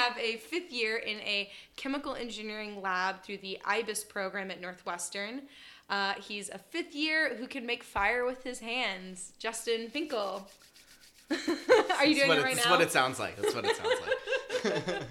have a fifth year in a chemical engineering lab through the IBIS program at Northwestern. Uh, he's a fifth year who can make fire with his hands. Justin Finkel. Are you doing what it right That's now? what it sounds like. That's what it sounds like.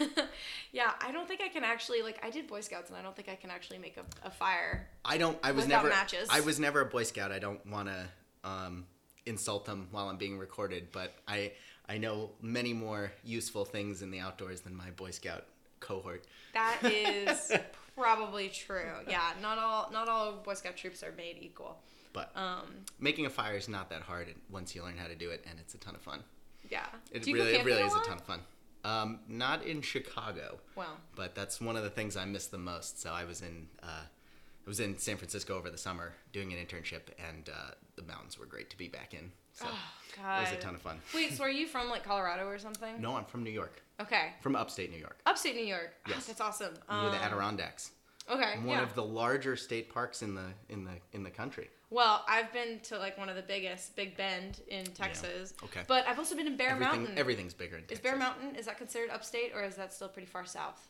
yeah, I don't think I can actually like. I did Boy Scouts, and I don't think I can actually make a, a fire. I don't. I was never. matches. I was never a Boy Scout. I don't want to um, insult them while I'm being recorded, but I I know many more useful things in the outdoors than my Boy Scout cohort. That is probably true. Yeah, not all not all Boy Scout troops are made equal. But Um, making a fire is not that hard once you learn how to do it, and it's a ton of fun. yeah. It Do you go really, it really is a ton of fun. Um, not in Chicago, Wow. but that's one of the things I miss the most. So I was in, uh, I was in San Francisco over the summer doing an internship, and uh, the mountains were great to be back in. So Oh it was a ton of fun. Wait, so are you from like Colorado or something? No, I'm from New York, Okay. from upstate New York, Upstate New York. Oh, Yes. that's awesome. near the Um, Adirondacks. Okay. One yeah. of the larger state parks in the in the in the country. Well, I've been to like one of the biggest, Big Bend in Texas. Okay. But I've also been in Bear Everything Mountain. everything's bigger in Texas. is Bear Mountain is that considered upstate or is that still pretty far south?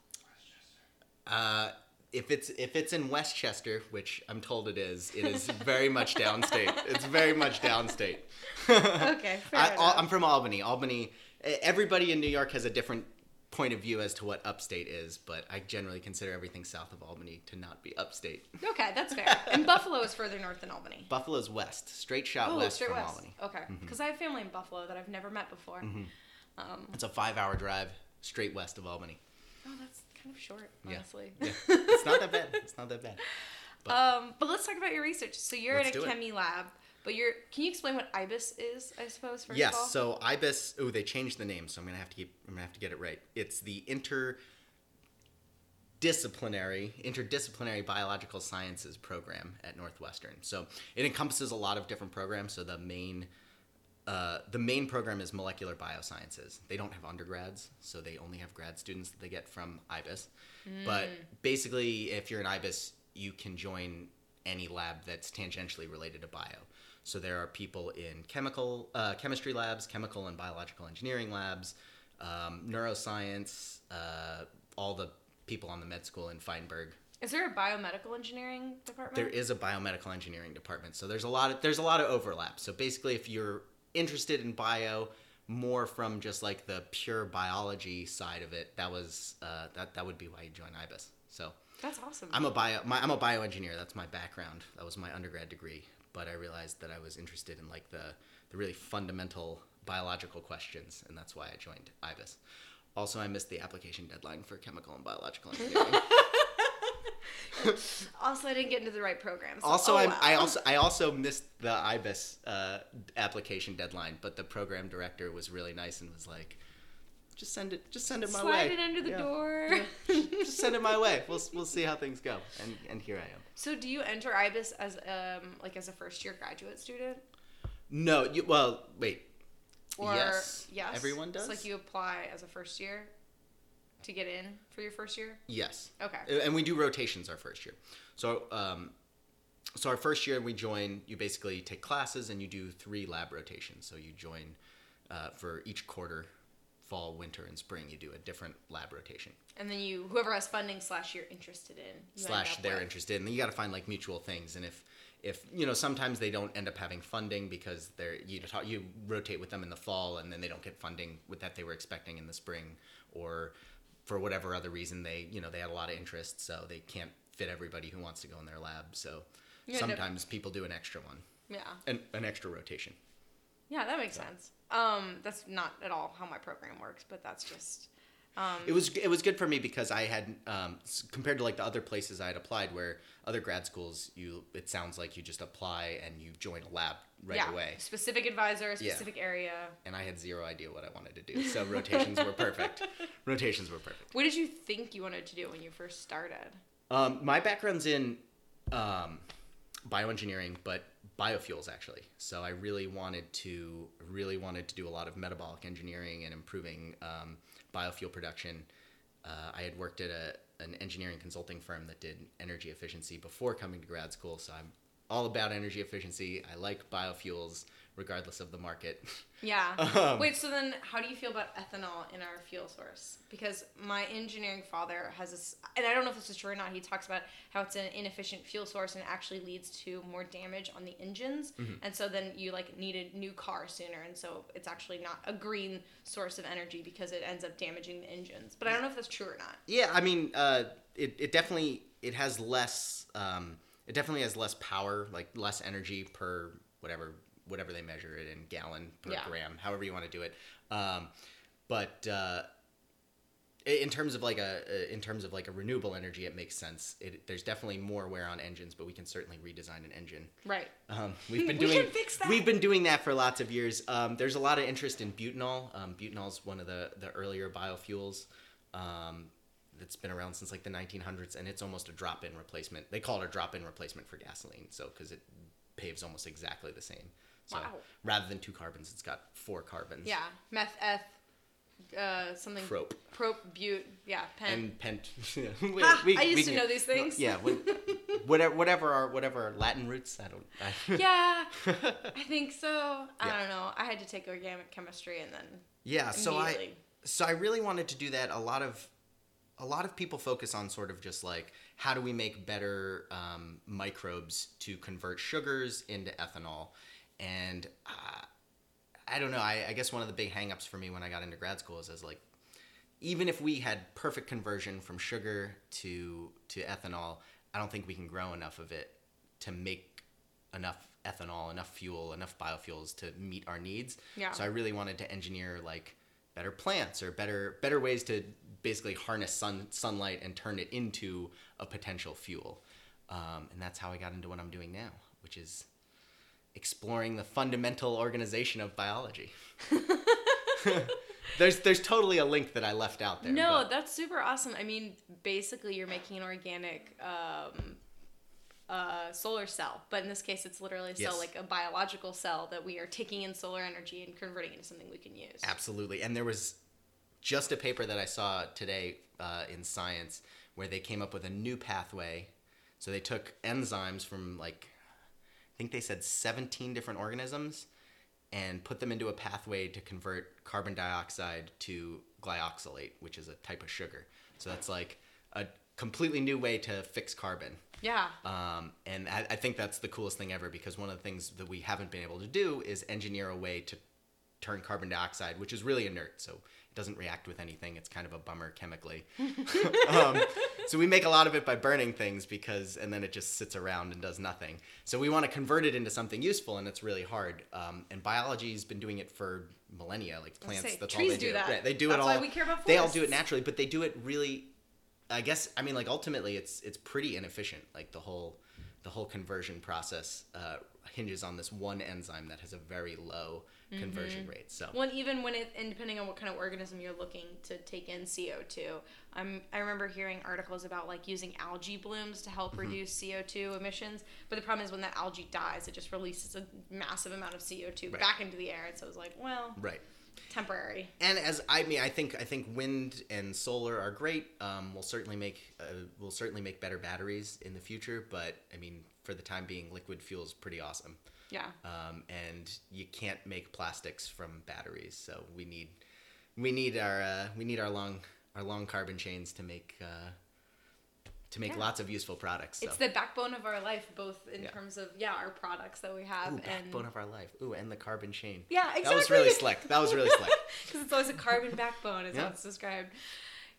Uh, if it's if it's in Westchester, which I'm told it is, it is very much downstate. It's very much downstate. Okay, fair I, I'm from Albany. Albany. Everybody in New York has a different point of view as to what upstate is, but I generally consider everything south of Albany to not be upstate. Okay, that's fair. And Buffalo is further north than Albany. Buffalo's west, straight shot Oh, west straight from west. Albany. Okay, because I have family in Buffalo that I've never met before. Mm-hmm. Um, It's a five-hour drive straight west of Albany. oh, that's kind of short, Yeah. honestly. Yeah, it's not that bad. It's not that bad. But- Um, but let's talk about your research. So you're in a it. chemi lab, but you're. Can you explain what IBIS is? I suppose first yes. So IBIS. Oh, they changed the name, so I'm gonna have to keep. I'm gonna have to get it right. It's the inter disciplinary interdisciplinary biological sciences program at northwestern so it encompasses a lot of different programs so the main uh, the main program is molecular biosciences. They don't have undergrads so they only have grad students that they get from ibis. But basically if you're an ibis you can join any lab that's tangentially related to bio. So there are people in chemical uh, chemistry labs chemical and biological engineering labs um, neuroscience uh, all the people on the med school in feinberg. Is there a biomedical engineering department? there is a biomedical engineering department so there's a lot of there's a lot of overlap. So basically if you're interested in bio more from just like the pure biology side of it that was uh, that that would be why you join ibis. So That's awesome. i'm a bio my, i'm a bioengineer. That's my background. That was my undergrad degree. But i realized that i was interested in like the the really fundamental biological questions and that's why i joined ibis. Also i missed the application deadline for chemical and biological engineering also, I didn't get into the right programs. Also, Oh, I'm, wow. I also I also missed the IBIS uh, application deadline, but the program director was really nice and was like, "Just send it, just send it my slide way. Slide it under the Yeah. door. Just send it my way. We'll we'll see how things go." And and here I am. so, do you enter IBIS as um like as a first year graduate student? No, you well wait. Or yes, yes, everyone does. It's like you apply as a first year to get in for your first year. Yes, Okay. and we do rotations our first year. So um, so our first year we join. You basically take classes and you do three lab rotations. So you join uh, for each quarter, fall, winter, and spring. You do a different lab rotation. And then you, whoever has funding slash you're interested in, you slash they're with. interested and you got to find like mutual things and if if you know sometimes they don't end up having funding because they're you talk, you rotate with them in the fall and then they don't get funding with that they were expecting in the spring or for whatever other reason they you know they had a lot of interest so they can't fit everybody who wants to go in their lab so up- sometimes people do an extra one Yeah. an, an extra rotation Yeah, that makes sense. Um, that's not at all how my program works, but that's just. Um, it was it was good for me because I had um, compared to like the other places I had applied where other grad schools you it sounds like you just apply and you join a lab right yeah, away Specific advisor, Yeah. specific area. and I had zero idea what I wanted to do. So rotations were perfect. Rotations were perfect. What did you think you wanted to do when you first started? Um, my background's in um, bioengineering, but biofuels actually. So I really wanted to really wanted to do a lot of metabolic engineering and improving um, biofuel production. Uh, I had worked at a, an engineering consulting firm that did energy efficiency before coming to grad school, so I'm all about energy efficiency. I like biofuels, regardless of the market. Yeah. Um, Wait, so then how do you feel about ethanol in our fuel source? Because my engineering father has this, and I don't know if this is true or not, he talks about how it's an inefficient fuel source and actually leads to more damage on the engines. Mm-hmm. And so then you like need a new car sooner. And so it's actually not a green source of energy because it ends up damaging the engines. But I don't know if that's true or not. Yeah, I mean, uh, it, it definitely it has less um, it definitely has less power, like less energy per whatever whatever they measure it in gallon per Yeah. gram, however you want to do it. Um, but uh, in terms of like a in terms of like a renewable energy, it makes sense. It, there's definitely more wear on engines, but we can certainly redesign an engine. Right. Um, we've been We doing can fix that. we've been doing that for lots of years. Um, there's a lot of interest in butanol. Um, butanol is one of the the earlier biofuels. That's been around since like the 1900s, and it's almost a drop-in replacement. They call it a drop-in replacement for gasoline, so because it paves almost exactly the same. So Wow. rather than two carbons, it's got four carbons. Yeah. Meth, eth, uh, something. Prop. Prop, but, yeah, pen. And pent. we, Ha, we- I used we to can- know these things. Yeah. when- whatever, whatever our whatever our Latin roots. I don't. I, yeah, I think so. I Yeah. don't know. I had to take organic chemistry and then Yeah, so I so I really wanted to do that. A lot of a lot of people focus on sort of just like how do we make better um, microbes to convert sugars into ethanol, and uh, I don't know. I, I guess one of the big hangups for me when I got into grad school is as like even if we had perfect conversion from sugar to to ethanol, I don't think we can grow enough of it to make enough ethanol, enough fuel, enough biofuels to meet our needs. Yeah. So I really wanted to engineer like better plants or better better ways to basically harness sun sunlight and turn it into a potential fuel. Um, and that's how I got into what I'm doing now, which is exploring the fundamental organization of biology. there's there's totally a link that I left out there. No, but- that's super awesome. I mean, basically, you're making an organic um, uh, solar cell, but in this case, it's literally a cell, Yes. like a biological cell that we are taking in solar energy and converting into something we can use. Absolutely. And there was just a paper that I saw today uh, in Science where they came up with a new pathway. So they took enzymes from like, I think they said 17 different organisms and put them into a pathway to convert carbon dioxide to glyoxylate, which is a type of sugar. So that's like a completely new way to fix carbon. Yeah. Um, and I, I think that's the coolest thing ever because one of the things that we haven't been able to do is engineer a way to turn carbon dioxide, which is really inert, so doesn't react with anything. It's kind of a bummer chemically. um, so we make a lot of it by burning things because, and then it just sits around and does nothing. So we want to convert it into something useful, and it's really hard. Um, and biology's been doing it for millennia, like plants. say, that's trees all they do do. that. Yeah, they do That's it all. why we care about They all do it naturally, but they do it really I guess I mean like ultimately it's it's pretty inefficient. Like the whole the whole conversion process uh, hinges on this one enzyme that has a very low conversion rate. So Well, even when it, and depending on what kind of organism you're looking to take in CO2, I'm, I remember hearing articles about like using algae blooms to help reduce CO2 emissions. But the problem is when that algae dies, it just releases a massive amount of CO2 Right. back into the air. And so it's like, well, right. temporary. And as I mean, I think I think wind and solar are great. Um, we'll certainly make uh, we'll certainly make better batteries in the future. But I mean, for the time being, liquid fuel is pretty awesome. Yeah. um, and you can't make plastics from batteries. So we need we need our uh, we need our long our long carbon chains to make uh, to make Yeah. lots of useful products. So. It's the backbone of our life, both in Yeah. terms of, yeah, our products that we have Ooh, and. backbone of our life. Ooh, and the carbon chain. yeah, exactly. That was really slick. That was really slick. Because it's always a carbon backbone, as Yeah. it's described.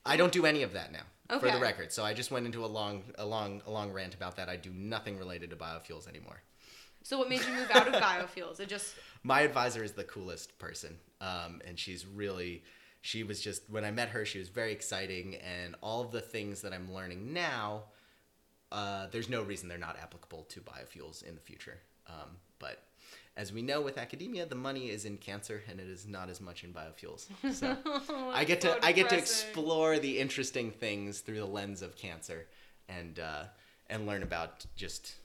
I don't do any of that now, for the record. So I just went into a long, a long, a long rant about that. I do nothing related to biofuels anymore. So, what made you move out of biofuels? It just. my advisor is the coolest person um, and she's really she was just when i met her she was very exciting and all of the things that i'm learning now uh, there's no reason they're not applicable to biofuels in the future um, but as we know with academia the money is in cancer and it is not as much in biofuels so i get to so i get to explore the interesting things through the lens of cancer and uh, and learn about just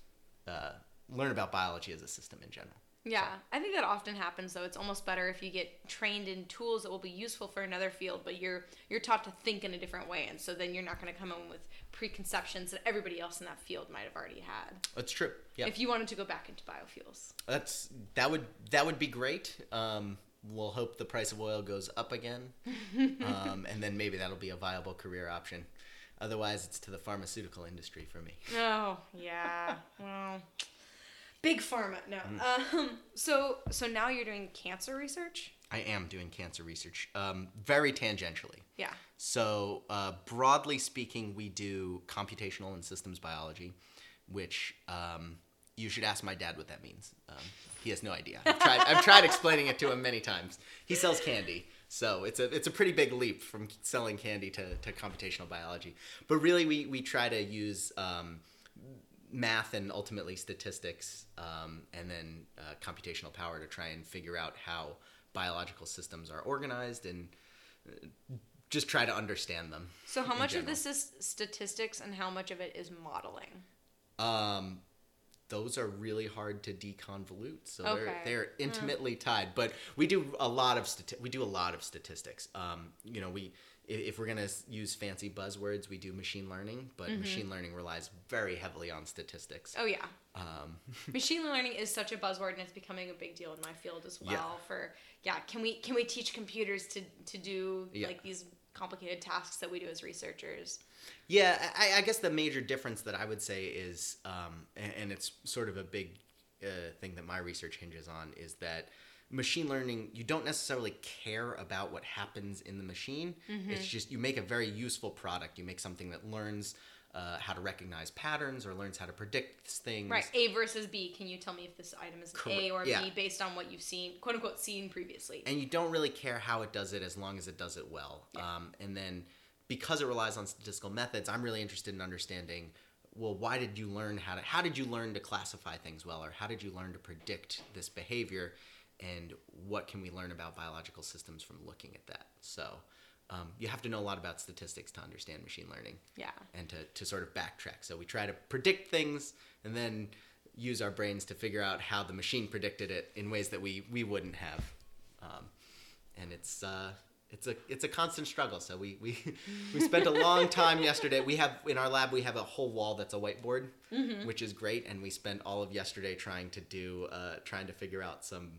uh, learn about biology as a system in general Yeah, I think that often happens though. It's almost better if you get trained in tools that will be useful for another field, but you're you're taught to think in a different way, and so then you're not going to come in with preconceptions that everybody else in that field might have already had. That's true. Yeah. If you wanted to go back into biofuels. That's that would that would be great. Um, we'll hope the price of oil goes up again, um, and then maybe that'll be a viable career option. Otherwise, it's to the pharmaceutical industry for me. Oh yeah, well, big pharma. No. Um, so so now you're doing cancer research. I am doing cancer research, um, very tangentially. Yeah. So, uh, broadly speaking, we do computational and systems biology, which um, you should ask my dad what that means. Um, he has no idea. I've tried, I've tried explaining it to him many times. He sells candy, so it's a it's a pretty big leap from selling candy to, to computational biology. But really, we we try to use um, math and ultimately statistics, um, and then uh, computational power to try and figure out how biological systems are organized and uh, just try to understand them. So how much of this is statistics and how much of it is modeling? Um, those are really hard to deconvolute, so Okay. they're they're intimately tied. But we do a lot of stati- we do a lot of statistics. Um, you know, we if we're gonna use fancy buzzwords, we do machine learning, but machine learning relies very heavily on statistics. Oh yeah. Um, Machine learning is such a buzzword and it's becoming a big deal in my field as well. Yeah. For yeah, can we can we teach computers to to do Yeah. like these complicated tasks that we do as researchers? Yeah, I, I guess the major difference that I would say is, um, and, and it's sort of a big uh, thing that my research hinges on, is that machine learning, you don't necessarily care about what happens in the machine. Mm-hmm. It's just you make a very useful product. You make something that learns uh, how to recognize patterns or learns how to predict things. Right, A versus B. Can you tell me if this item is A or yeah. B based on what you've seen, quote unquote, seen previously? and you don't really care how it does it as long as it does it well. Um, and then because it relies on statistical methods, I'm really interested in understanding. Well, why did you learn how to? How did you learn to classify things well, or how did you learn to predict this behavior? And what can we learn about biological systems from looking at that? So, um, you have to know a lot about statistics to understand machine learning yeah. and to, to sort of backtrack. So we try to predict things and then use our brains to figure out how the machine predicted it in ways that we, we wouldn't have. Um, and it's uh, it's a it's a constant struggle. So we we, we spent a long time yesterday. We have in our lab we have a whole wall that's a whiteboard, which is great. And we spent all of yesterday trying to do uh, trying to figure out some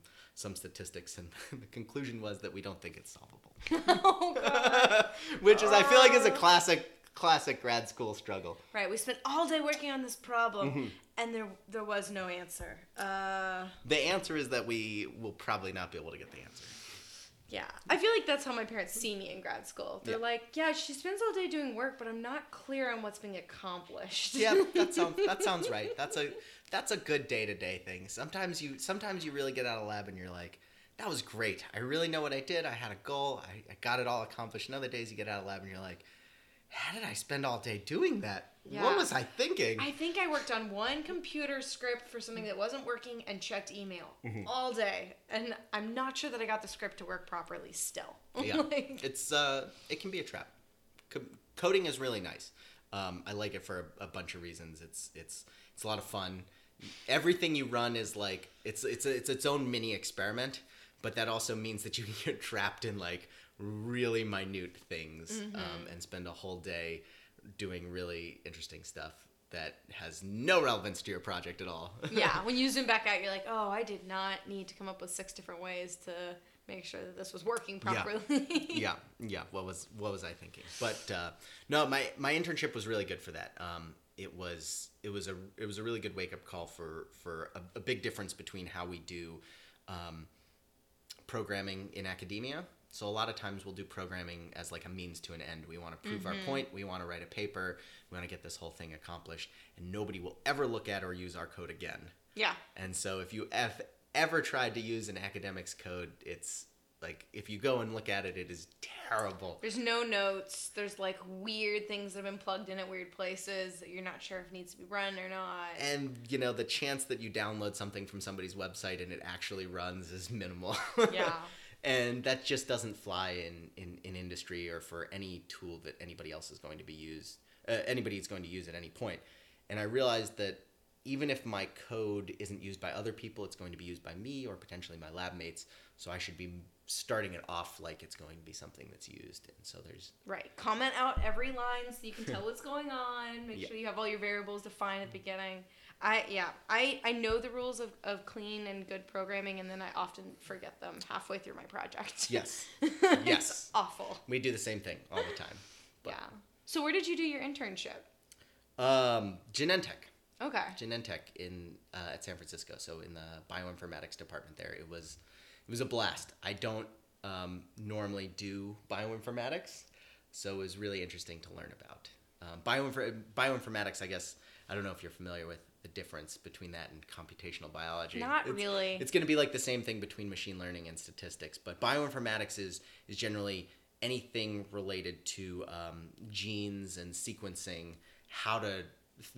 some statistics. And the conclusion was that we don't think it's solvable, oh, God. which is I feel like is a classic classic grad school struggle. right, we spent all day working on this problem Mm-hmm. and there there was no answer. Uh, The answer is that we will probably not be able to get the answer. Yeah. I feel like that's how my parents see me in grad school. They're Yeah. like, yeah, she spends all day doing work, but I'm not clear on what's being accomplished. Yeah, that sounds that sounds right. That's a that's a good day to day thing. Sometimes you sometimes you really get out of lab and you're like, that was great. I really know what I did. I had a goal. I, I got it all accomplished. And other days you get out of lab and you're like, how did I spend all day doing that? Yeah. What was I thinking? I think I worked on one computer script for something that wasn't working and checked email Mm-hmm. all day. And I'm not sure that I got the script to work properly still. yeah, Like- it's uh, it can be a trap. Co- coding is really nice. Um, I like it for a, a bunch of reasons. It's it's it's a lot of fun. Everything you run is like it's it's a, it's its own mini experiment, but that also means that you can get trapped in like really minute things um, and spend a whole day doing really interesting stuff that has no relevance to your project at all. yeah, when you zoom back out, you're like, oh, I did not need to come up with six different ways to make sure that this was working Yeah. properly. yeah, yeah. What was what was I thinking? But uh, no, my my internship was really good for that. Um, it was it was a it was a really good wake up call for for a, a big difference between how we do um, programming in academia. So a lot of times we'll do programming as like a means to an end. We want to prove our mm-hmm. point. We want to write a paper. We want to get this whole thing accomplished, and nobody will ever look at or use our code again. yeah. And so if you have ever tried to use an academic's code, it's like if you go and look at it, it is terrible. There's no notes. There's like weird things that have been plugged in at weird places that you're not sure if it needs to be run or not. And you know the chance that you download something from somebody's website and it actually runs is minimal. Yeah. and that just doesn't fly in, in, in industry or for any tool that anybody else is going to be used. Uh, anybody is going to use at any point. And I realized that even if my code isn't used by other people, it's going to be used by me or potentially my lab mates. So I should be starting it off like it's going to be something that's used. And so there's Right. Comment out every line so you can tell what's going on. Make Yeah. sure you have all your variables defined at the beginning. I yeah, I, I know the rules of, of clean and good programming and then I often forget them halfway through my project. yes, Yes. awful. we do the same thing all the time. But- yeah. So where did you do your internship? Um, Genentech. Okay. Genentech in uh, at San Francisco, so in the bioinformatics department there. It was it was a blast. I don't um, normally do bioinformatics, so it was really interesting to learn about. Um, bioinfor- bioinformatics, I guess I don't know if you're familiar with the difference between that and computational biology. Not It's- really. It's going to be like the same thing between machine learning and statistics, but bioinformatics is is generally anything related to um, genes and sequencing, how to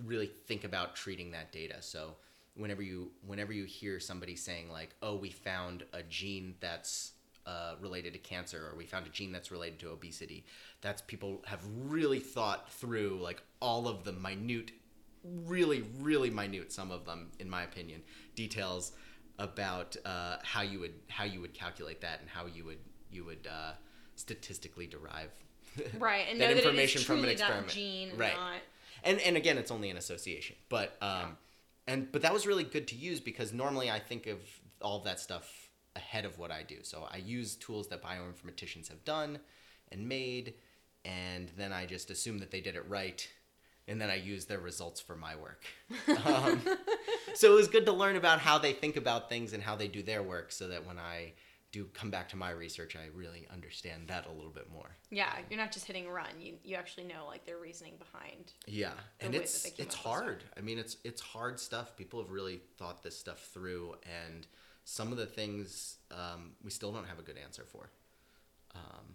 really think about treating that data. So whenever you whenever you hear somebody saying like, "Oh, we found a gene that's uh, related to cancer," or "We found a gene that's related to obesity," that's people have really thought through like all of the minute really really minute some of them in my opinion details about uh, how you would how you would calculate that and how you would you would uh, statistically derive Right. And that know information that from an experiment. gene right. not and and again it's only an association but um and but that was really good to use because normally i think of all of that stuff ahead of what i do. So i use tools that bioinformaticians have done and made and then i just assume that they did it right and then i use their results for my work um, so it was good to learn about how they think about things and how they do their work so that when i do come back to my research i really understand that a little bit more Yeah, you're not just hitting run. You you actually know like their reasoning behind. Yeah, and it's it's up with stuff. hard. I mean, it's it's hard stuff. People have really thought this stuff through, and some of the things um, we still don't have a good answer for. Um,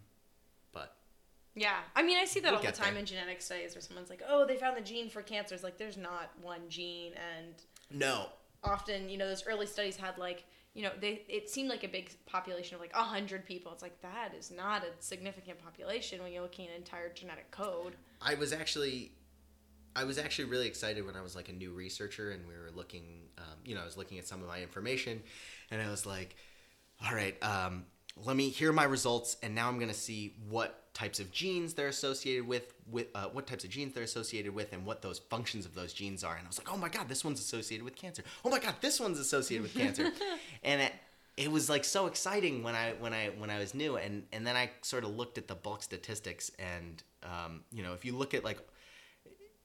Yeah, I mean, I see that We'll all the time there. in genetic studies where someone's like, "Oh, they found the gene for cancer." It's like there's not one gene, and no, often, you know, those early studies had like, you know, they it seemed like a big population of like a hundred people. It's like that is not a significant population when you're looking at entire genetic code. I was actually. I was actually really excited when I was like a new researcher and we were looking, um, you know, I was looking at some of my information and I was like, all right, um, let me hear my results and now I'm going to see what types of genes they're associated with, with uh, what types of genes they're associated with and what those functions of those genes are. And I was like, oh my God, this one's associated with cancer. Oh my God, this one's associated with cancer. and it, it was like so exciting when I when I when I was new, and and then I sort of looked at the bulk statistics, and um, you know, if you look at like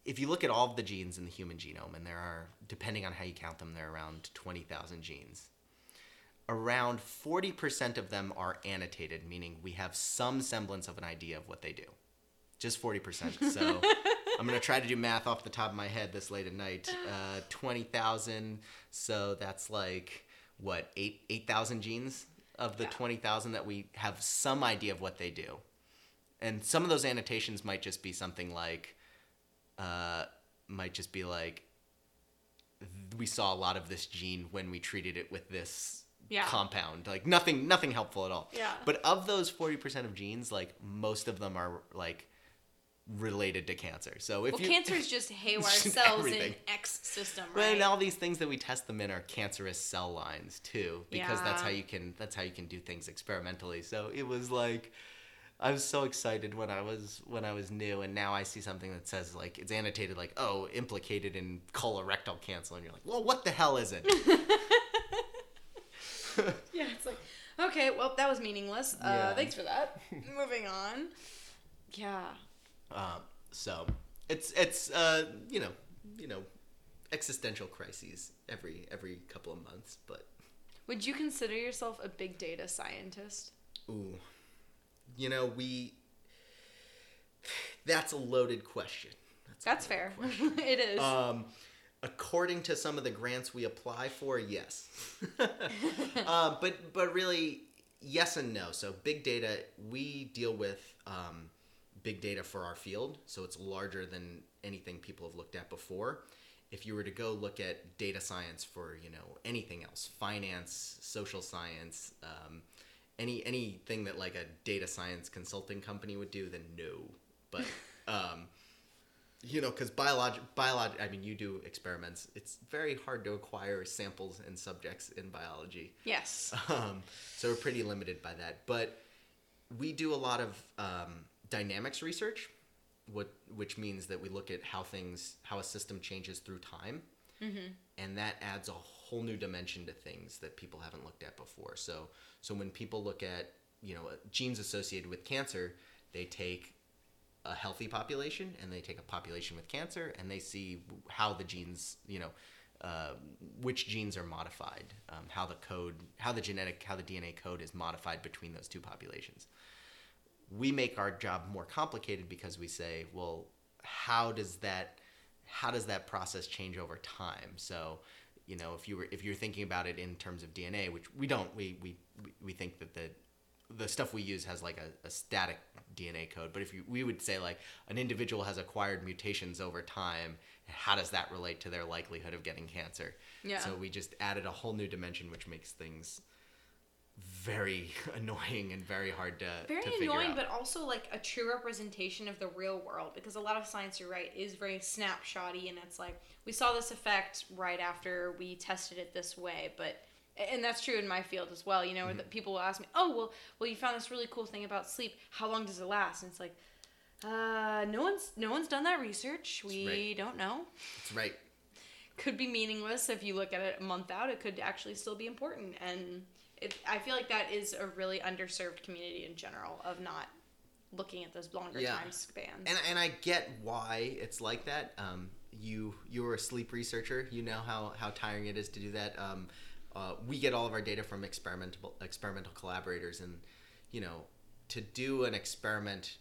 if you look at all of the genes in the human genome, and there are, depending on how you count them, there are around 20,000 genes. Around 40% of them are annotated, meaning we have some semblance of an idea of what they do. Just 40%. So I'm going to try to do math off the top of my head this late at night. Uh, 20,000. So that's like, what, 8 8,000 genes of the Yeah. 20,000 that we have some idea of what they do. And some of those annotations might just be something like, uh, might just be like we saw a lot of this gene when we treated it with this Yeah. compound like nothing nothing helpful at all Yeah. but of those 40% of genes like most of them are like related to cancer so if Well, you cancer is just haywire cells everything. in X system, Well, right? and all these things that we test them in are cancerous cell lines too, because that's how you can that's how you can do things experimentally. So it was like, I was so excited when I was when I was new, and now I see something that says like it's annotated like oh implicated in colorectal cancer, and you're like, well, what the hell is it? Yeah, it's like, okay, well, that was meaningless. Uh, Yeah. Thanks for that. Moving on. Yeah. um, so it's it's uh you know you know existential crises every every couple of months, but Would you consider yourself a big data scientist? Ooh. You know, we. That's a loaded question. a That's fair. question. it is. Um, according to some of the grants we apply for, yes. uh, but but really, yes and no. So big data, we deal with um, big data for our field, so it's larger than anything people have looked at before. If you were to go look at data science for you know anything else, finance, social science, um, any anything that like a data science consulting company would do, then no. But um, you know, because biologic, biologic. I mean, you do experiments. It's very hard to acquire samples and subjects in biology. Yes. Um, so we're pretty limited by that. But we do a lot of um, dynamics research, what which means that we look at how things, how a system changes through time, and that adds a whole new dimension to things that people haven't looked at before. So so when people look at you know genes associated with cancer, they take a healthy population and they take a population with cancer and they see how the genes you know uh, which genes are modified um, how the code how the genetic how the dna code is modified between those two populations. We make our job more complicated because we say well how does that how does that process change over time? So you know if you were if you're thinking about it in terms of dna which we don't we we we think that the the stuff we use has like a, a static DNA code, but if you, we would say like an individual has acquired mutations over time, how does that relate to their likelihood of getting cancer? Yeah. So we just added a whole new dimension, which makes things very annoying and very hard to very to annoying, out. but also like a true representation of the real world because a lot of science, you're right, is very snapshotty and it's like we saw this effect right after we tested it this way, but and that's true in my field as well. You know, Mm-hmm. people will ask me, "Oh, well, well, you found this really cool thing about sleep. How long does it last?" And it's like, uh, no one's no one's done that research. We right. don't know. That's right. Could be meaningless if you look at it a month out. It could actually still be important, and it, I feel like that is a really underserved community in general of not looking at those longer Yeah. time spans. And and I get why it's like that. Um, you you're a sleep researcher. You know how how tiring it is to do that. Um, uh, we get all of our data from experimental experimental collaborators, and you know to do an experiment.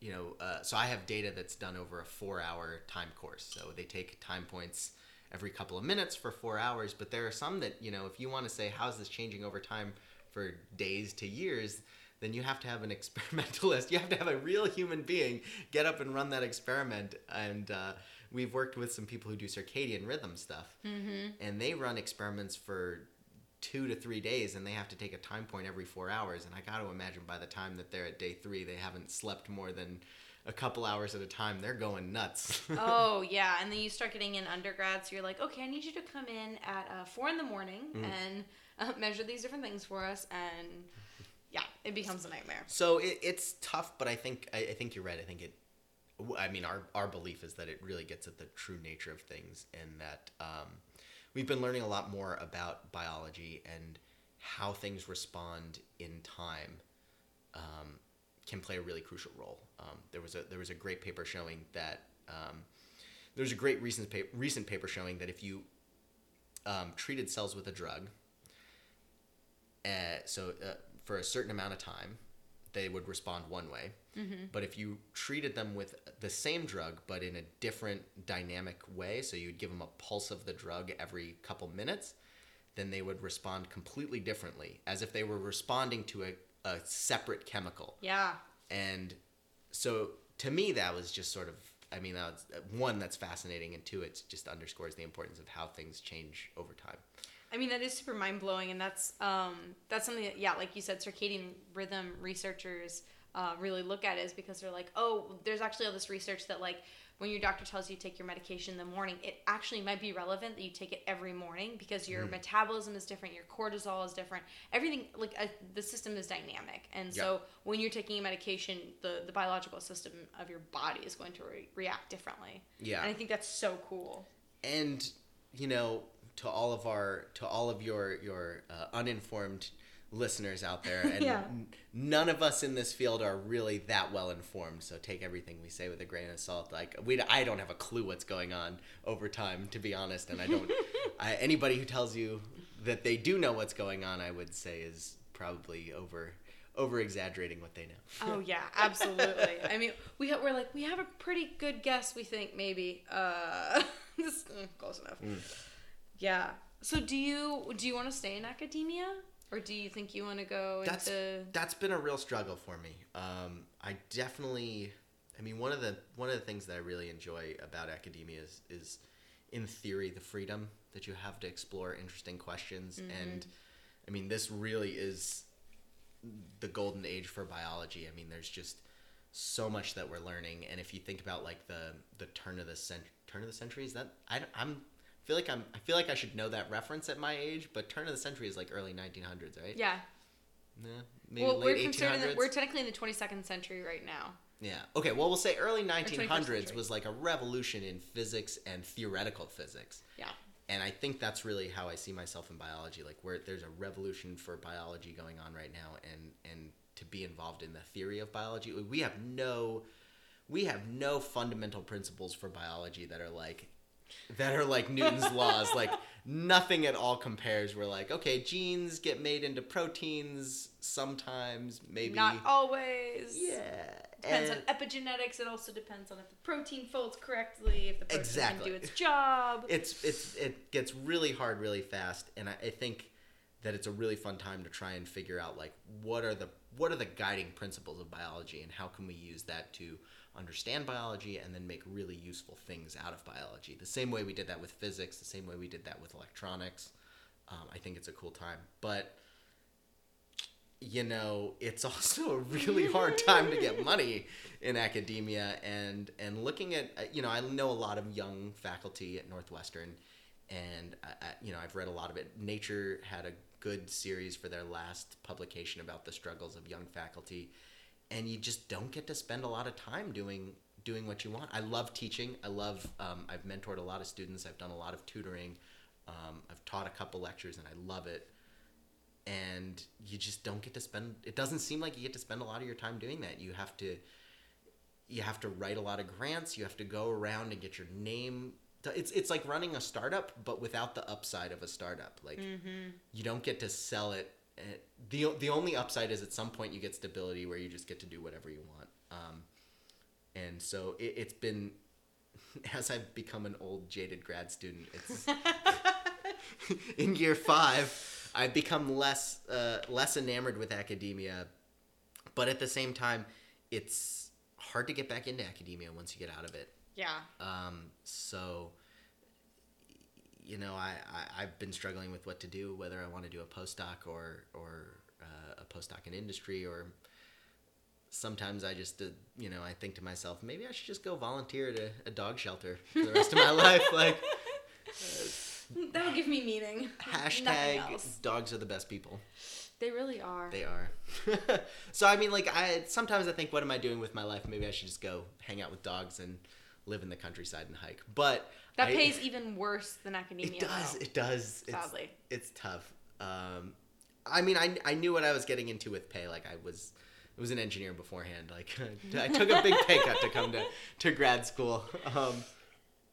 You know, uh, so I have data that's done over a four-hour time course. So they take time points every couple of minutes for four hours. But there are some that you know, if you want to say how's this changing over time for days to years, then you have to have an experimentalist. You have to have a real human being get up and run that experiment. And uh, we've worked with some people who do circadian rhythm stuff, mm-hmm. and they run experiments for two to three days, and they have to take a time point every four hours. And I got to imagine by the time that they're at day three, they haven't slept more than a couple hours at a time. They're going nuts. oh yeah, and then you start getting in undergrad, so you're like, okay, I need you to come in at uh, four in the morning Mm. and uh, measure these different things for us, and yeah, it becomes a nightmare. So it, it's tough, but I think I, I think you're right. I think it. I mean, our our belief is that it really gets at the true nature of things, and that um, we've been learning a lot more about biology and how things respond in time um, can play a really crucial role. Um, there was a there was a great paper showing that um, there's a great recent paper, recent paper showing that if you um, treated cells with a drug, uh, so uh, for a certain amount of time, they would respond one way. Mm-hmm. But if you treated them with the same drug but in a different dynamic way, so you'd give them a pulse of the drug every couple minutes, then they would respond completely differently, as if they were responding to a, a separate chemical. Yeah, And so to me, that was just sort of, I mean, that was, uh, one, that's fascinating, and two, it just underscores the importance of how things change over time. I mean that is super mind blowing, and that's um, that's something that yeah, like you said, circadian rhythm researchers uh, really look at is because they're like, oh, there's actually all this research that like when your doctor tells you to take your medication in the morning, it actually might be relevant that you take it every morning because your metabolism is different, your cortisol is different, everything like uh, the system is dynamic, and so when you're taking a medication, the the biological system of your body is going to re- react differently. Yeah. and I think that's so cool. and you know to all of our to all of your your uh, uninformed listeners out there and Yeah. n- none of us in this field are really that well informed so take everything we say with a grain of salt like we I don't have a clue what's going on over time to be honest and I don't I, anybody who tells you that they do know what's going on I would say is probably over over exaggerating what they know Oh yeah, absolutely. I mean, we ha- we're like we have a pretty good guess. We think maybe uh, this mm, close enough. Yeah. So do you do you want to stay in academia, or do you think you want to go that's into? that's been a real struggle for me. Um, I definitely, I mean, one of the one of the things that I really enjoy about academia is, is in theory, the freedom that you have to explore interesting questions, and I mean, this really is the golden age for biology. I mean, there's just so much that we're learning. And if you think about like the the turn of the cent- turn of the century, is that I, I'm feel like I'm I feel like I should know that reference at my age, but turn of the century is like early 1900s, right? Yeah. Yeah, maybe Well, we're late considered 1800s. that we're technically in the 22nd century right now. Yeah. Okay. Well, we'll say early 1900s was like a revolution in physics and theoretical physics. Yeah. And I think that's really how I see myself in biology. Like, where there's a revolution for biology going on right now, and and to be involved in the theory of biology, we have no, we have no fundamental principles for biology that are like, that are like Newton's laws. Like nothing at all compares. We're like, okay, genes get made into proteins sometimes, maybe. Not always. Yeah. Depends and- on epigenetics. It also depends on if the protein folds correctly, if the protein Exactly. can do its job. it's it's it gets really hard really fast and I, I think that it's a really fun time to try and figure out like what are the what are the guiding principles of biology and how can we use that to understand biology and then make really useful things out of biology? The same way we did that with physics the same way we did that with electronics. Um, i think it's a cool time. But you know it's also a really hard time to get money in academia and and looking at uh, you know i know a lot of young faculty at northwestern and I, I, you know i've read a lot of it. Nature had a good series for their last publication about the struggles of young faculty. And you just don't get to spend a lot of time doing doing what you want. I love teaching. I love um, i've mentored a lot of students. I've done a lot of tutoring. Um, i've taught a couple lectures and i love it. And you just don't get to spend it doesn't seem like you get to spend a lot of your time doing that. You have to you have to write a lot of grants. You have to go around and get your name it's it's like running a startup but without the upside of a startup. Like you don't get to sell it Uh, the the only upside is at some point you get stability where you just get to do whatever you want. Um, and so it, it's been as I've become an old jaded grad student it's in year five I've become less uh, less enamored with academia but at the same time it's hard to get back into academia once you get out of it yeah. um, so, you know, I, I, I've been struggling with what to do, whether I want to do a postdoc or, or uh, a postdoc in industry, or sometimes I just, uh, you know, I think to myself, maybe I should just go volunteer at a, a dog shelter for the rest of my life. Like, That'll give me meaning. Hashtag dogs are the best people. They really are. They are. so, I mean, like, I sometimes I think, what am I doing with my life? Maybe I should just go hang out with dogs and live in the countryside and hike. But that I- pays even worse than academia. It does. though. It does. It's, Sadly. it's tough. Um, I mean, I, I knew what I was getting into with pay. Like I was, I was an engineer beforehand. Like I took a big pay cut to come to, to grad school. Um,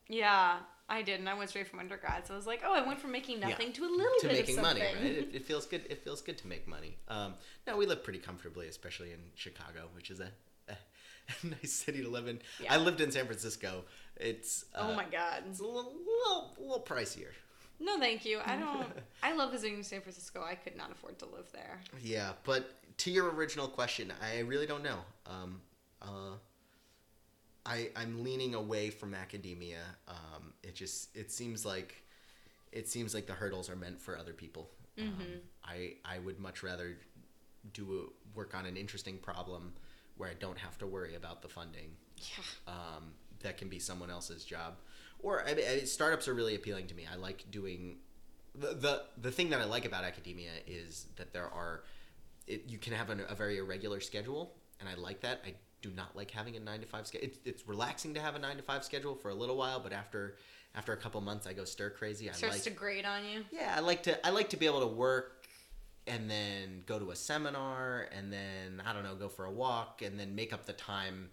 Yeah, I did, and I went straight from undergrad. So I was like, oh, I went from making Yeah. nothing to a little bit. to bit making of money, right? It, it feels good. It feels good to make money. Um, no, we live pretty comfortably, especially in Chicago, which is a, nice city to live in. Yeah. I lived in San Francisco. It's uh, oh my god. it's a little, little, little pricier. No, thank you. I don't. I love visiting San Francisco. I could not afford to live there. Yeah, but to your original question, I really don't know. Um, uh, I I'm leaning away from academia. Um, it just it seems like it seems like the hurdles are meant for other people. Um, I I would much rather do a, work on an interesting problem where I don't have to worry about the funding. Yeah. Um, that can be someone else's job. Or I mean, I mean, startups are really appealing to me. I like doing the the, the thing that I like about academia is that there are it, you can have an, a very irregular schedule, and I like that. I do not like having a nine to five schedule. It's, it's relaxing to have a nine to five schedule for a little while, but after after a couple months, I go stir crazy. I Starts like to grate on you. yeah, I like to I like to be able to work and then go to a seminar and then I don't know, go for a walk and then make up the time,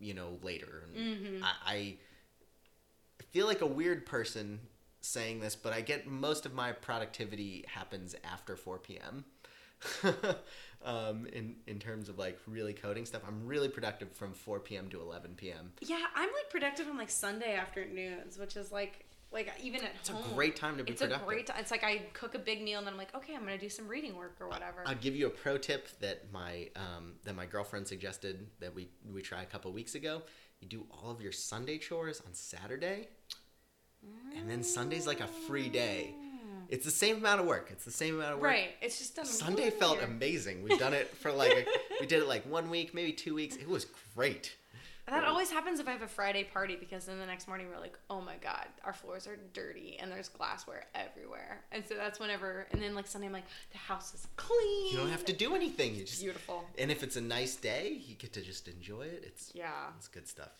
you know, later. And I, I feel like a weird person saying this, but I get most of my productivity happens after 4 p.m. um, in in terms of like really coding stuff, I'm really productive from 4 p.m. to 11 p.m. Yeah, I'm like productive on like Sunday afternoons, which is like like even at It's home. a great time to be It's productive. a great time. It's like I cook a big meal and then I'm like, okay, I'm gonna do some reading work or whatever. I'll give you a pro tip that my um, that my girlfriend suggested that we we try a couple weeks ago. You do all of your Sunday chores on Saturday, and then Sunday's like a free day. It's the same amount of work. It's the same amount of work. Right. It's just done. Sunday felt amazing. We've done it for like a, we did it like one week, maybe two weeks. It was great. That always happens if I have a Friday party because then the next morning we're like, oh my god, our floors are dirty and there's glassware everywhere. And so that's whenever, and then like Sunday I'm like, the house is clean. You don't have to do anything. You just Beautiful. and if it's a nice day, you get to just enjoy it. It's Yeah. it's good stuff.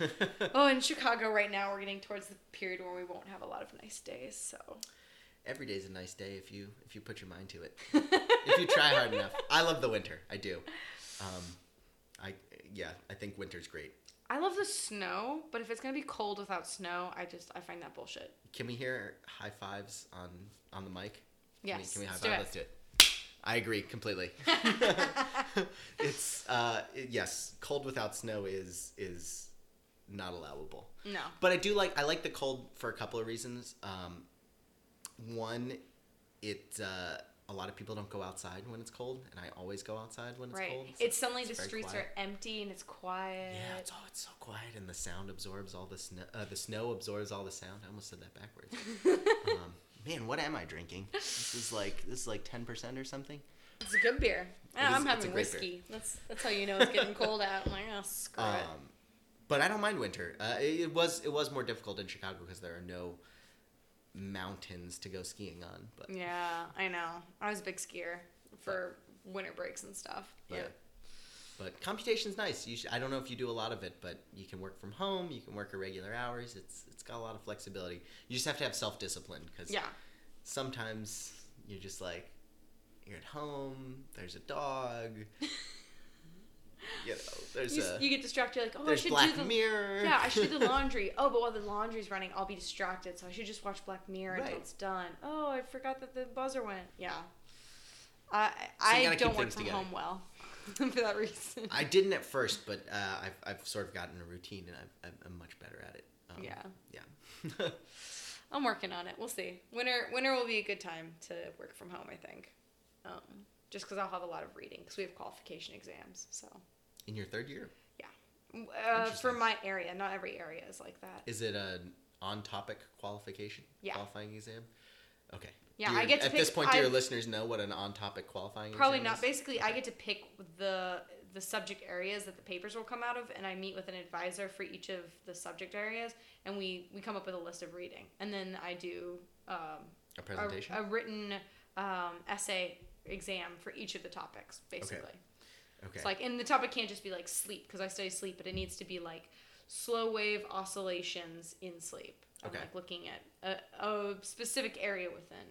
Oh, in Chicago right now we're getting towards the period where we won't have a lot of nice days. So. every day is a nice day if you if you put your mind to it. if you try hard enough. I love the winter. I do. Um, I yeah, I think winter's great. I love the snow, but if it's gonna be cold without snow, I just I find that bullshit. Can we hear high fives on on the mic? Can we, Yes, can we high five? Let's do it. I agree completely. it's uh yes, cold without snow is is not allowable. No. But I do like I like the cold for a couple of reasons. Um, one, it uh, a lot of people don't go outside when it's cold, and I always go outside when it's Right. cold. It's suddenly it's the streets quiet. are empty and it's quiet. Yeah, it's oh, it's so quiet, and the sound absorbs all the snow. Uh, the snow absorbs all the sound. I almost said that backwards. um, man, what am I drinking? This is like this is like ten percent or something. It's a good beer. Is- I'm having great beer. whiskey. That's that's how you know it's getting cold out. I'm like, oh screw it. Um, but I don't mind winter. Uh, it, it was it was more difficult in Chicago because there are no mountains to go skiing on. But Yeah, I know. I was a big skier for winter breaks and stuff. But Yeah. But computation's nice. You should, I don't know if you do a lot of it, but you can work from home. You can work irregular hours. It's it's got a lot of flexibility. You just have to have self discipline because Yeah. sometimes you're just like you're at home. There's a dog. you know, there's You, a you get distracted. You're like, oh, I should Black do the Mirror. yeah, I should do the laundry. Oh, but while the laundry's running, I'll be distracted. So I should just watch Black Mirror until it's done. Oh, I forgot that the buzzer went. Yeah. I So I don't work from together. home well for that reason. I didn't at first, but uh, I've, I've sort of gotten a routine, and I've, I'm- I'm much better at it. Um, Yeah. Yeah. I'm working on it. We'll see. Winter winter will be a good time to work from home. I think. Um, just because I'll have a lot of reading because we have qualification exams. So In your third year, Yeah. uh, for my area, not every area is like that. is it an on-topic qualification? Yeah. Qualifying exam. Okay. Yeah, I get to At pick- this point, do your I- listeners know what an on-topic qualifying Probably not. is? Basically, I get to pick the the subject areas that the papers will come out of, and I meet with an advisor for each of the subject areas, and we we come up with a list of reading, and then I do um, A a, presentation. a written um, essay exam for each of the topics, basically. okay. It's like, and the topic can't just be like sleep because I study sleep, but it needs to be like slow wave oscillations in sleep. I'm Okay. like looking at a, a specific area within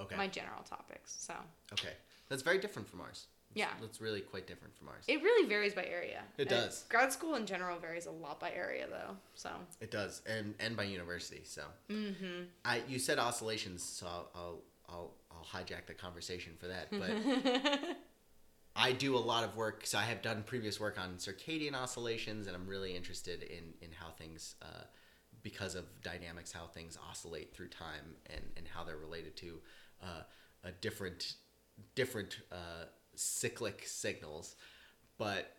okay. my general topics. So okay. That's very different from ours. Yeah. That's really quite different from ours. it really varies by area. It Uh, does. grad school in general varies a lot by area, though. So. It does, and and by university. So Mm-hmm. I you said oscillations, so I'll I'll I'll, I'll hijack the conversation for that. But I do a lot of work. So I have done previous work on circadian oscillations, and I'm really interested in in how things, uh, because of dynamics, how things oscillate through time, and and how they're related to uh, a different different uh, cyclic signals. But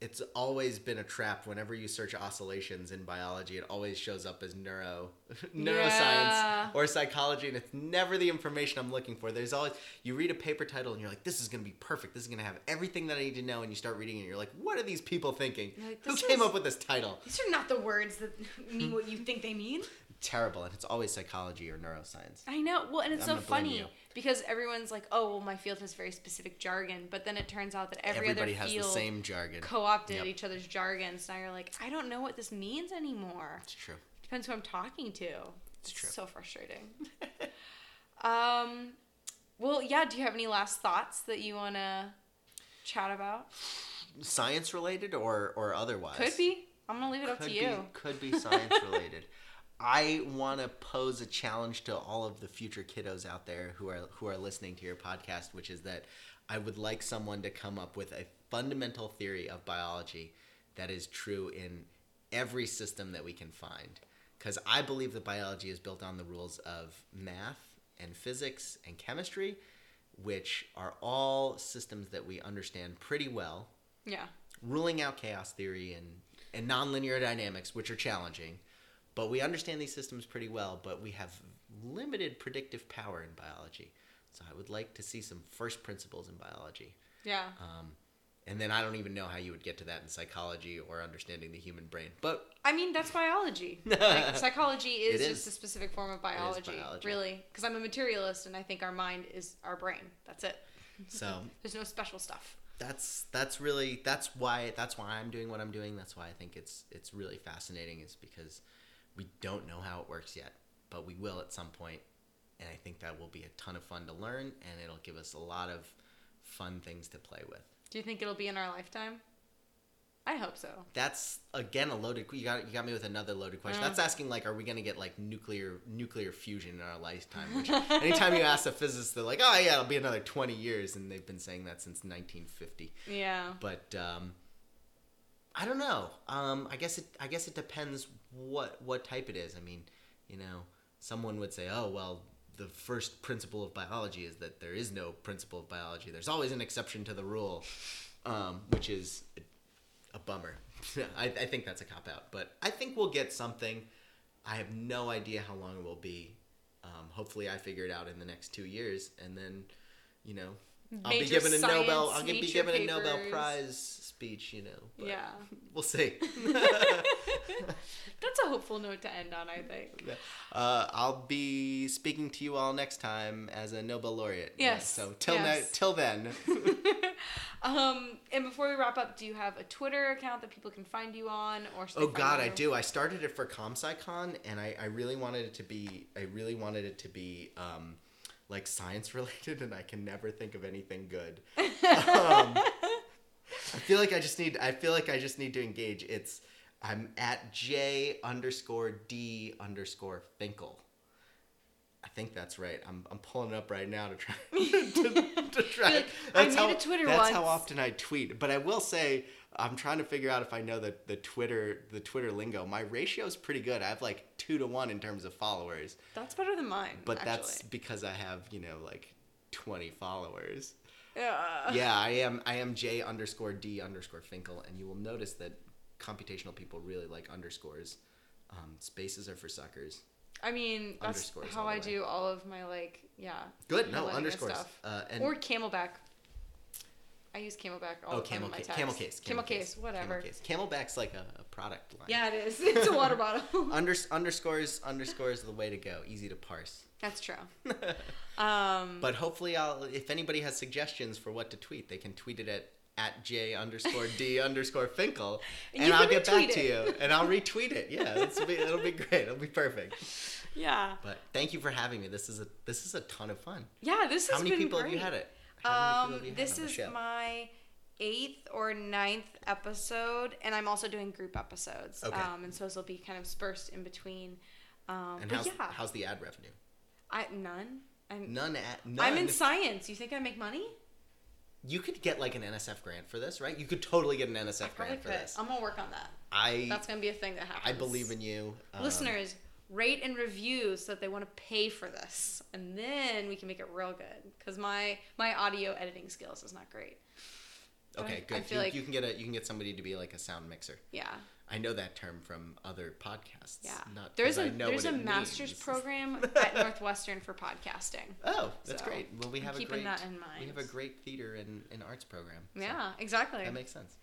it's always been a trap. Whenever you search oscillations in biology, it always shows up as neuro neuroscience Yeah. or psychology, and it's never the information I'm looking for. There's always you read a paper title and you're like, "This is gonna be perfect. This is gonna have everything that I need to know." And you start reading it, and you're like, "What are these people thinking? Like, Who came is- up with this title?" These are not the words that mean hmm. what you think they mean. Terrible, and it's always psychology or neuroscience. I know. Well, and it's I'm so funny because everyone's like, "Oh, well, my field has very specific jargon," but then it turns out that every Everybody other has field the same jargon. co-opted Yep. each other's jargons. Now you're like, I don't know what this means anymore. It's true. Depends who I'm talking to. It's true. So frustrating. um, well, yeah. Do you have any last thoughts that you want to chat about? Science related or or otherwise? Could be. I'm gonna leave it up to be, you. Could be science related. I want to pose a challenge to all of the future kiddos out there who are who are listening to your podcast, which is that I would like someone to come up with a fundamental theory of biology that is true in every system that we can find. Because I believe that biology is built on the rules of math and physics and chemistry, which are all systems that we understand pretty well Yeah. ruling out chaos theory and, and nonlinear dynamics, which are challenging. But we understand these systems pretty well, but we have limited predictive power in biology. So I would like to see some first principles in biology. Yeah. Um, and then I don't even know how you would get to that in psychology or understanding the human brain. But I mean, that's biology. Like, psychology is, It just a specific form of biology, biology. really. Because I'm a materialist, and I think our mind is our brain. That's it. so There's no special stuff. that's that's really that's why that's why I'm doing what I'm doing. That's why I think it's it's really fascinating is because we don't know how it works yet, but we will at some point, and I think that will be a ton of fun to learn, and it'll give us a lot of fun things to play with. Do you think it'll be in our lifetime? I hope so. That's again a loaded. You got you got me with another loaded question. Uh. That's asking like, are we gonna get like nuclear nuclear fusion in our lifetime? Which anytime you ask a physicist, they're like, oh yeah, it'll be another twenty years, and they've been saying that since 1950. Yeah. But um, I don't know. Um, I guess it I guess it depends what what type it is. I mean, you know, someone would say, oh well. The first principle of biology is that there is no principle of biology. There's always an exception to the rule, um, which is a bummer. I, I think that's a cop out, but I think we'll get something. I have no idea how long it will be. Um, hopefully, I figure it out in the next two years, and then, you know, I'll be given a Nobel. I'll be given a Nobel. Prize speech. You know, but Yeah. we'll see. That's a hopeful note to end on, I think. uh, I'll be speaking to you all next time as a Nobel laureate. Yes, So till yes. ne- till then. Um, and before we wrap up, do you have a Twitter account that people can find you on, or Oh God, I do. I started it for ComSciCon, and I, I really wanted it to be I really wanted it to be um, like science related, and I can never think of anything good. um, I feel like I just need I feel like I just need to engage. It's I'm at J underscore D underscore Finkel. I think that's right. I'm, I'm pulling it up right now to try to, to try. Like, I That's made how, a Twitter That's how often I tweet. But I will say I'm trying to figure out if I know the, the Twitter the Twitter lingo. My ratio is pretty good. I have like two to one in terms of followers. That's better than mine. But actually. that's because I have you know like 20 followers. yeah. yeah, I am. I am J underscore D underscore Finkel, and you will notice that computational people really like underscores. Um, spaces are for suckers. I mean, that's Underscores how I way. do all of my like, yeah. Good. No underscores. stuff. Uh, and or Camelback. I use Camelback all oh, the time camel in my text. Camel case. Camel case. Whatever. Camel case. Camelback's like a, a product line. Yeah, it is. It's a water bottle. Under, underscores underscores the way to go. Easy to parse. That's true. Um, But hopefully, I'll. If anybody has suggestions for what to tweet, they can tweet it at at j underscore d underscore finkel, And I'll get back retweet to you, and I'll retweet it. Yeah, it'll be it'll be great. It'll be perfect. yeah. But thank you for having me. This is a this is a ton of fun. Yeah, this has How many people great. have you had it? How many people Um, have you had this is my eighth or ninth episode, and I'm also doing group episodes. Okay. Um, and so this will be kind of dispersed in between. Um, And how's yeah, how's the ad revenue? I none. I'm, None at none. I'm in science. You think I make money? You could get like an NSF grant for this, right? You could totally get an NSF grant for could. this. I'm gonna work on that. I That's gonna be a thing that happens. I believe in you, Um, Listeners, rate and review so that they want to pay for this, and then we can make it real good. Because my my audio editing skills is not great. But Okay, good. You, like you can get a you can get somebody to be like a sound mixer. yeah. I know that term from other podcasts. Yeah. Not there's a there's a master's means. program at Northwestern for podcasting. Oh, that's So, great. Well, we have a keeping great that in mind we have a great theater and, and arts program. so Yeah, exactly. that makes sense.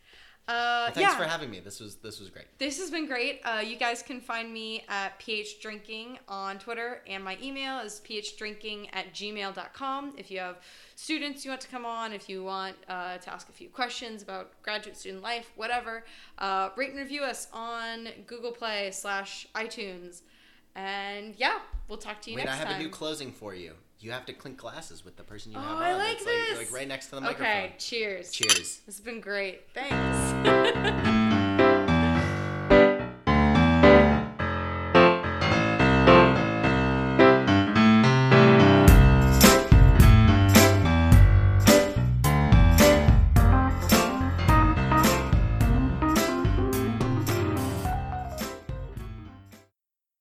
Uh, Well, thanks yeah. for having me. This was this was great. This has been great. Uh, you guys can find me at PhDrinking on Twitter, and my email is phdrinking at gmail.com. If you have students you want to come on, if you want uh, to ask a few questions about graduate student life, whatever, uh, rate and review us on Google Play slash iTunes. And yeah, we'll talk to you Wait, next I have time. a new closing for you. You have to clink glasses with the person you Oh, have I like It's this. Like, like right next to the microphone. okay, cheers. Cheers. This has been great. Thanks.